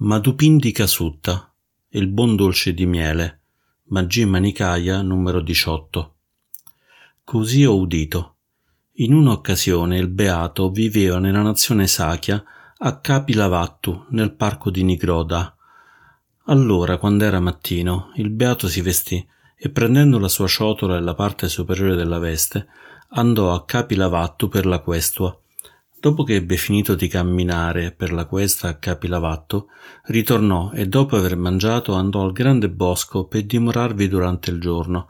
Madhupindika Sutta, il buon dolce di miele, Majjhima Nikaya numero 18. Così ho udito. In un'occasione il beato viveva nella nazione Sakya a Kapilavattu, nel parco di Nigroda. Allora, quando era mattino, il beato si vestì e prendendo la sua ciotola e la parte superiore della veste, andò a Kapilavattu per la questua Dopo che ebbe finito di camminare per la questa a Capilavatto, ritornò e dopo aver mangiato andò al grande bosco per dimorarvi durante il giorno.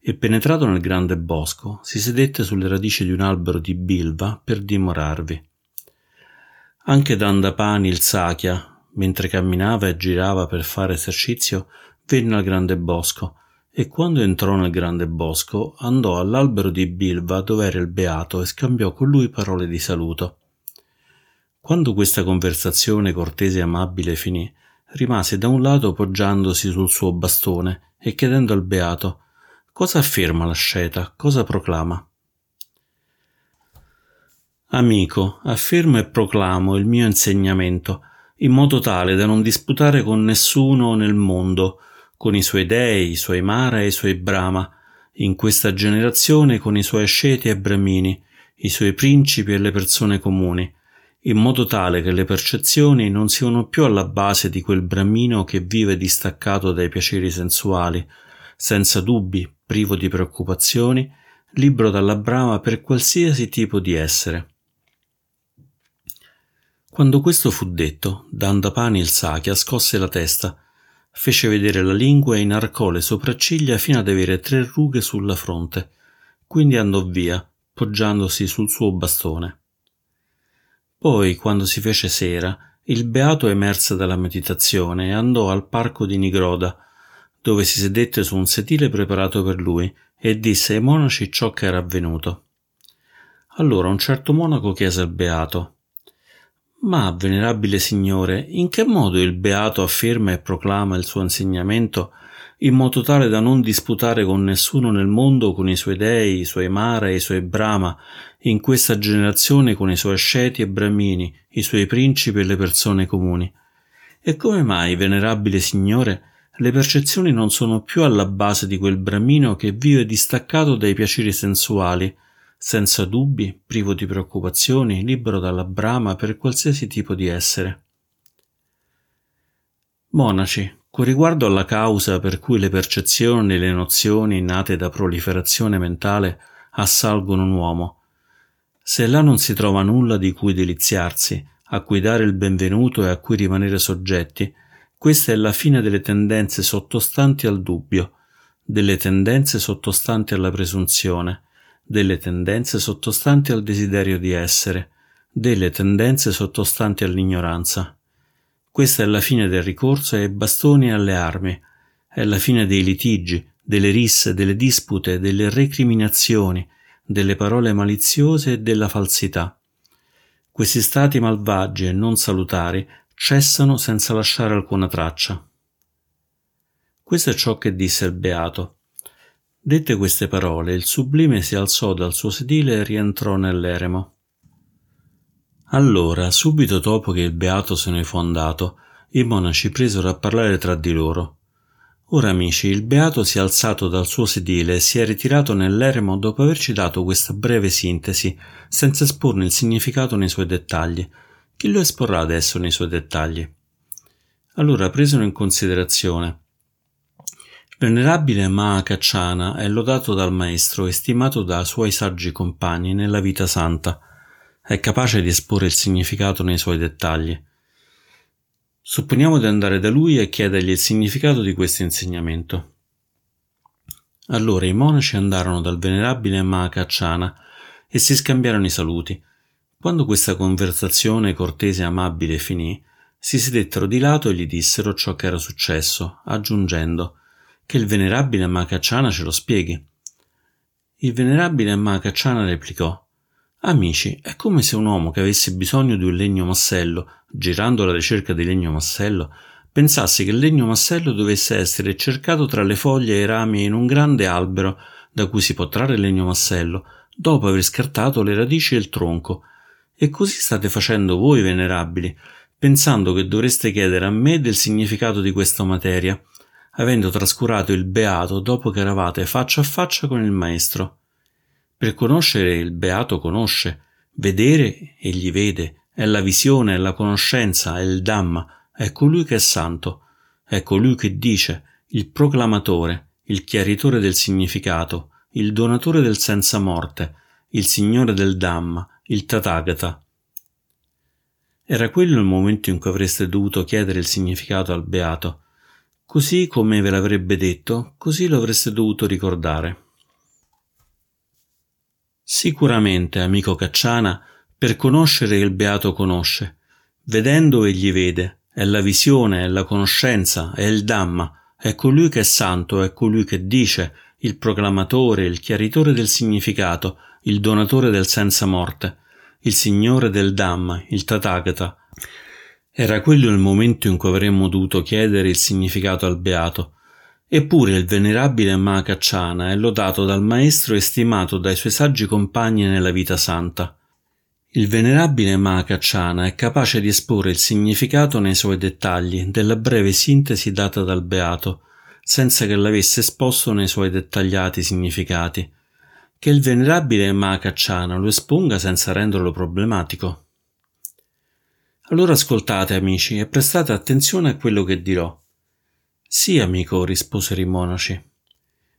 E penetrato nel grande bosco, si sedette sulle radici di un albero di bilva per dimorarvi. Anche Dandapani il Sakya, mentre camminava e girava per fare esercizio, venne al grande bosco e quando entrò nel grande bosco andò all'albero di Bilva dove era il beato e scambiò con lui parole di saluto. Quando questa conversazione cortese e amabile finì, rimase da un lato poggiandosi sul suo bastone e chiedendo al beato cosa afferma l'asceta, cosa proclama. Amico, affermo e proclamo il mio insegnamento, in modo tale da non disputare con nessuno nel mondo, con i suoi dei, i suoi Mara e i suoi Brahma, in questa generazione con i suoi asceti e Brahmini, i suoi principi e le persone comuni, in modo tale che le percezioni non siano più alla base di quel Brahmino che vive distaccato dai piaceri sensuali, senza dubbi, privo di preoccupazioni, libero dalla Brahma per qualsiasi tipo di essere. Quando questo fu detto, Dandapani il Sakya scosse la testa Fece vedere la lingua e inarcò le sopracciglia fino ad avere tre rughe sulla fronte. Quindi andò via, poggiandosi sul suo bastone. Poi, quando si fece sera, il beato emerse dalla meditazione e andò al parco di Nigroda, dove si sedette su un sedile preparato per lui e disse ai monaci ciò che era avvenuto. Allora un certo monaco chiese al beato ma, venerabile Signore, in che modo il Beato afferma e proclama il suo insegnamento in modo tale da non disputare con nessuno nel mondo con i suoi dei, i suoi Mara e i suoi Brahma, in questa generazione con i suoi asceti e Brahmini, i suoi principi e le persone comuni? E come mai, venerabile Signore, le percezioni non sono più alla base di quel Brahmino che vive distaccato dai piaceri sensuali, senza dubbi, privo di preoccupazioni, libero dalla brama per qualsiasi tipo di essere. Monaci, con riguardo alla causa per cui le percezioni e le nozioni nate da proliferazione mentale assalgono un uomo, se là non si trova nulla di cui deliziarsi, a cui dare il benvenuto e a cui rimanere soggetti, questa è la fine delle tendenze sottostanti al dubbio, delle tendenze sottostanti alla presunzione, delle tendenze sottostanti al desiderio di essere, delle tendenze sottostanti all'ignoranza. Questa è la fine del ricorso ai bastoni e alle armi, è la fine dei litigi, delle risse, delle dispute, delle recriminazioni, delle parole maliziose e della falsità. Questi stati malvagi e non salutari cessano senza lasciare alcuna traccia. Questo è ciò che disse il Beato. Dette queste parole, il sublime si alzò dal suo sedile e rientrò nell'eremo. Allora, subito dopo che il beato se ne fu andato, i monaci presero a parlare tra di loro. Ora, amici, il beato si è alzato dal suo sedile e si è ritirato nell'eremo dopo averci dato questa breve sintesi, senza esporne il significato nei suoi dettagli. Chi lo esporrà adesso nei suoi dettagli? Allora presero in considerazione Venerabile Mahakacciana è lodato dal maestro e stimato dai suoi saggi compagni nella vita santa. È capace di esporre il significato nei suoi dettagli. Supponiamo di andare da lui e chiedergli il significato di questo insegnamento. Allora i monaci andarono dal venerabile Mahakacciana e si scambiarono i saluti. Quando questa conversazione cortese e amabile finì, si sedettero di lato e gli dissero ciò che era successo, aggiungendo che il venerabile Makacciana ce lo spieghi. Il venerabile Makacciana replicò Amici, è come se un uomo che avesse bisogno di un legno massello, girando alla ricerca di legno massello, pensasse che il legno massello dovesse essere cercato tra le foglie e i rami in un grande albero da cui si può trarre il legno massello, dopo aver scartato le radici e il tronco. E così state facendo voi, venerabili, pensando che dovreste chiedere a me del significato di questa materia, avendo trascurato il beato dopo che eravate faccia a faccia con il Maestro. Per conoscere il beato conosce, vedere egli vede, è la visione, è la conoscenza, è il Dhamma, è colui che è santo, è colui che dice, il proclamatore, il chiaritore del significato, il donatore del senza morte, il signore del Dhamma, il Tathagata. Era quello il momento in cui avreste dovuto chiedere il significato al beato. Così come ve l'avrebbe detto, così lo avreste dovuto ricordare. Sicuramente, amico Cacciana, per conoscere il beato conosce, vedendo egli vede, è la visione, è la conoscenza, è il Dhamma, è colui che è santo, è colui che dice, il proclamatore, il chiaritore del significato, il donatore del senza morte, il signore del Dhamma, il Tathagata. Era quello il momento in cui avremmo dovuto chiedere il significato al beato, Eppure il venerabile Mahakacciana è lodato dal maestro e stimato dai suoi saggi compagni nella vita santa. Il venerabile Mahakacciana è capace di esporre il significato nei suoi dettagli della breve sintesi data dal beato, senza che l'avesse esposto nei suoi dettagliati significati. Che il venerabile Mahakacciana lo esponga senza renderlo problematico. Allora ascoltate, amici, e prestate attenzione a quello che dirò. Sì, amico, risposero i monaci.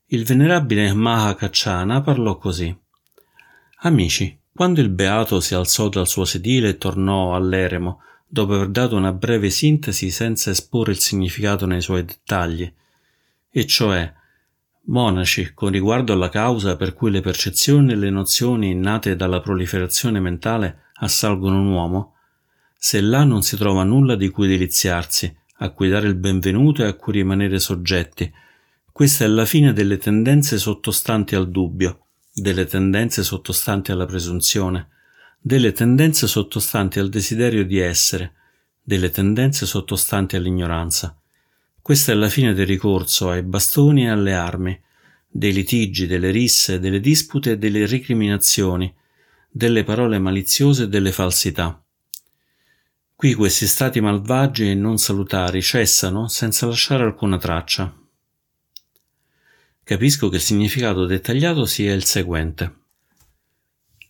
Il venerabile Mahakacciana parlò così. Amici, quando il beato si alzò dal suo sedile e tornò all'eremo, dopo aver dato una breve sintesi senza esporre il significato nei suoi dettagli, e cioè Monaci, con riguardo alla causa per cui le percezioni e le nozioni nate dalla proliferazione mentale assalgono un uomo, se là non si trova nulla di cui deliziarsi, a cui dare il benvenuto e a cui rimanere soggetti. Questa è la fine delle tendenze sottostanti al dubbio, delle tendenze sottostanti alla presunzione, delle tendenze sottostanti al desiderio di essere, delle tendenze sottostanti all'ignoranza. Questa è la fine del ricorso ai bastoni e alle armi, dei litigi, delle risse, delle dispute e delle recriminazioni, delle parole maliziose e delle falsità. Qui questi stati malvagi e non salutari cessano senza lasciare alcuna traccia. Capisco che il significato dettagliato sia il seguente.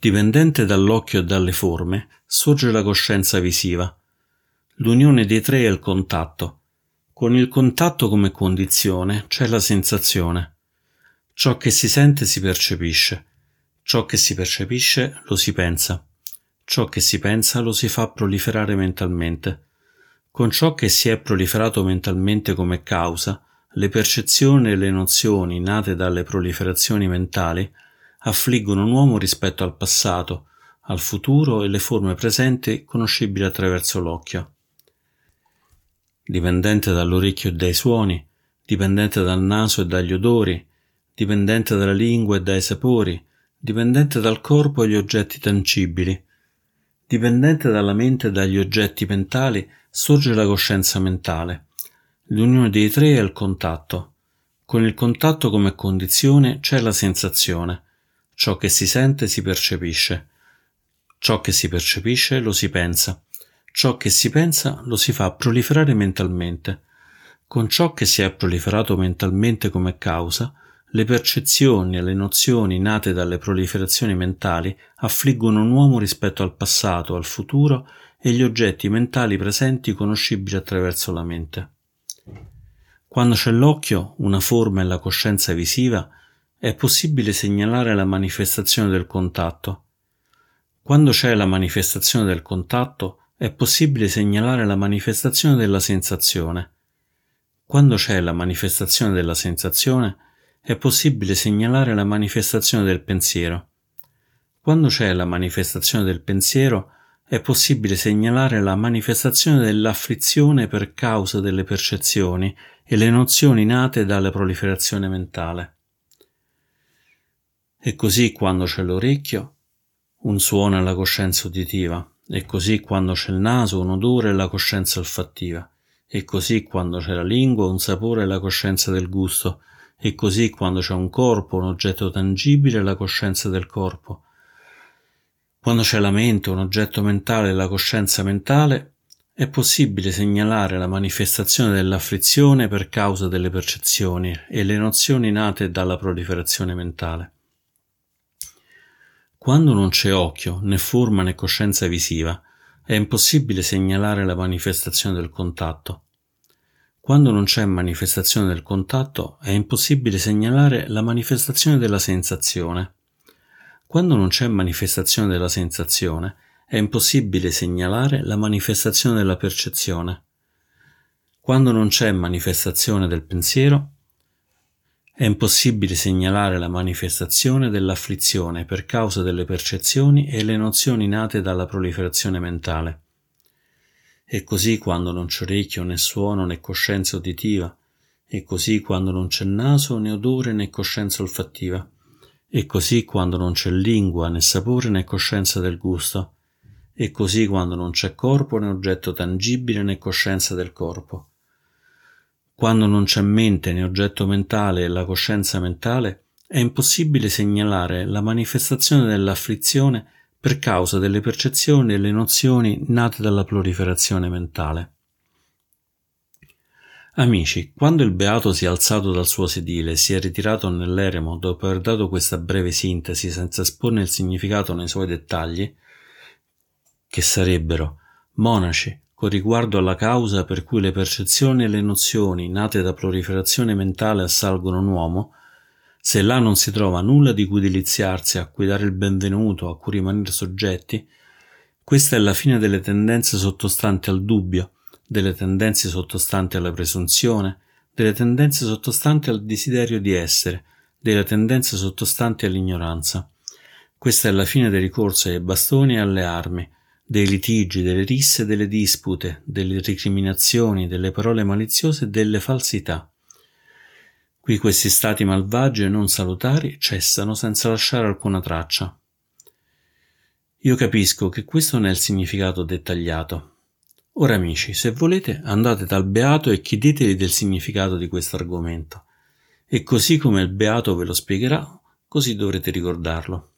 Dipendente dall'occhio e dalle forme, sorge la coscienza visiva. L'unione dei tre è il contatto. Con il contatto come condizione c'è la sensazione. Ciò che si sente si percepisce. Ciò che si percepisce lo si pensa. Ciò che si pensa lo si fa proliferare mentalmente. Con ciò che si è proliferato mentalmente come causa, le percezioni e le nozioni nate dalle proliferazioni mentali affliggono un uomo rispetto al passato, al futuro e le forme presenti conoscibili attraverso l'occhio. Dipendente dall'orecchio e dai suoni, dipendente dal naso e dagli odori, dipendente dalla lingua e dai sapori, dipendente dal corpo e gli oggetti tangibili, Dipendente dalla mente e dagli oggetti mentali sorge la coscienza mentale. L'unione dei tre è il contatto. Con il contatto come condizione c'è la sensazione. Ciò che si sente si percepisce. Ciò che si percepisce lo si pensa. Ciò che si pensa lo si fa proliferare mentalmente. Con ciò che si è proliferato mentalmente come causa, le percezioni e le nozioni nate dalle proliferazioni mentali affliggono un uomo rispetto al passato, al futuro e gli oggetti mentali presenti conoscibili attraverso la mente. Quando c'è l'occhio, una forma e la coscienza visiva, è possibile segnalare la manifestazione del contatto. Quando c'è la manifestazione del contatto, è possibile segnalare la manifestazione della sensazione. Quando c'è la manifestazione della sensazione, è possibile segnalare la manifestazione del pensiero. Quando c'è la manifestazione del pensiero, è possibile segnalare la manifestazione dell'afflizione per causa delle percezioni e le nozioni nate dalla proliferazione mentale. E così quando c'è l'orecchio, un suono è la coscienza uditiva, e così quando c'è il naso, un odore è la coscienza olfattiva, e così quando c'è la lingua, un sapore è la coscienza del gusto, e così quando c'è un corpo, un oggetto tangibile, la coscienza del corpo. Quando c'è la mente, un oggetto mentale, la coscienza mentale, è possibile segnalare la manifestazione dell'afflizione per causa delle percezioni e le nozioni nate dalla proliferazione mentale. Quando non c'è occhio, né forma né coscienza visiva, è impossibile segnalare la manifestazione del contatto. Quando non c'è manifestazione del contatto, è impossibile segnalare la manifestazione della sensazione. Quando non c'è manifestazione della sensazione, è impossibile segnalare la manifestazione della percezione. Quando non c'è manifestazione del pensiero, è impossibile segnalare la manifestazione dell'afflizione per causa delle percezioni e le nozioni nate dalla proliferazione mentale. E così quando non c'è orecchio né suono né coscienza uditiva, e così quando non c'è naso né odore né coscienza olfattiva, e così quando non c'è lingua né sapore né coscienza del gusto, e così quando non c'è corpo né oggetto tangibile né coscienza del corpo. Quando non c'è mente né oggetto mentale e la coscienza mentale, è impossibile segnalare la manifestazione dell'afflizione per causa delle percezioni e le nozioni nate dalla proliferazione mentale. Amici, quando il beato si è alzato dal suo sedile e si è ritirato nell'eremo dopo aver dato questa breve sintesi senza esporne il significato nei suoi dettagli, che sarebbero monaci con riguardo alla causa per cui le percezioni e le nozioni nate da proliferazione mentale assalgono un uomo, se là non si trova nulla di cui deliziarsi, a cui dare il benvenuto, a cui rimanere soggetti, questa è la fine delle tendenze sottostanti al dubbio, delle tendenze sottostanti alla presunzione, delle tendenze sottostanti al desiderio di essere, delle tendenze sottostanti all'ignoranza. Questa è la fine del ricorso ai bastoni e alle armi, dei litigi, delle risse, delle dispute, delle recriminazioni, delle parole maliziose e delle falsità. Qui questi stati malvagi e non salutari cessano senza lasciare alcuna traccia. Io capisco che questo non è il significato dettagliato. Ora amici, se volete andate dal Beato e chiedetegli del significato di questo argomento. E così come il Beato ve lo spiegherà, così dovrete ricordarlo.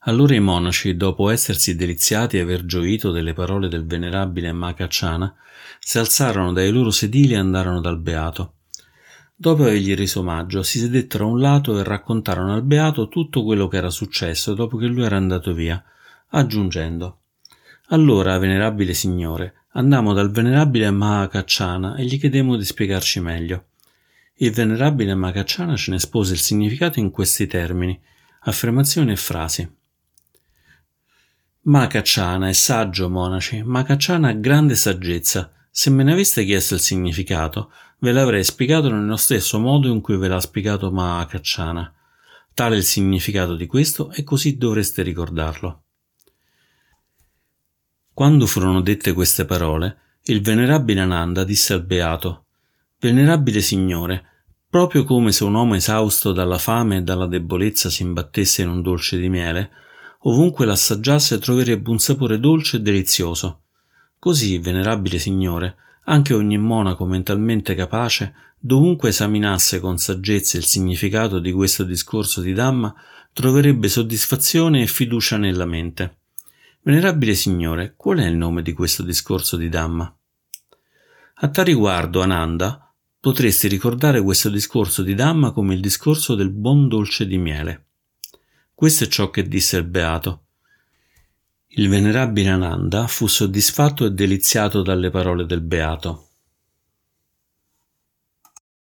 Allora i monaci, dopo essersi deliziati e aver gioito delle parole del venerabile Makachana, si alzarono dai loro sedili e andarono dal beato. Dopo avergli reso omaggio, si sedettero a un lato e raccontarono al beato tutto quello che era successo dopo che lui era andato via, aggiungendo Allora, venerabile signore, andammo dal venerabile Mahakachana e gli chiedemmo di spiegarci meglio. Il venerabile Mahakachana ce ne espose il significato in questi termini, affermazioni e frasi. Makacciana è saggio, monaci, Makacciana ha grande saggezza. Se me ne aveste chiesto il significato, ve l'avrei spiegato nello stesso modo in cui ve l'ha spiegato Makacciana. Tale è il significato di questo e così dovreste ricordarlo. Quando furono dette queste parole, il venerabile Ananda disse al beato Venerabile Signore, proprio come se un uomo esausto dalla fame e dalla debolezza si imbattesse in un dolce di miele, ovunque l'assaggiasse troverebbe un sapore dolce e delizioso. Così, venerabile Signore, anche ogni monaco mentalmente capace, dovunque esaminasse con saggezza il significato di questo discorso di Dhamma, troverebbe soddisfazione e fiducia nella mente. Venerabile Signore, qual è il nome di questo discorso di Dhamma? A tal riguardo, Ananda, potresti ricordare questo discorso di Dhamma come il discorso del buon dolce di miele. Questo è ciò che disse il beato. Il venerabile Ananda fu soddisfatto e deliziato dalle parole del beato.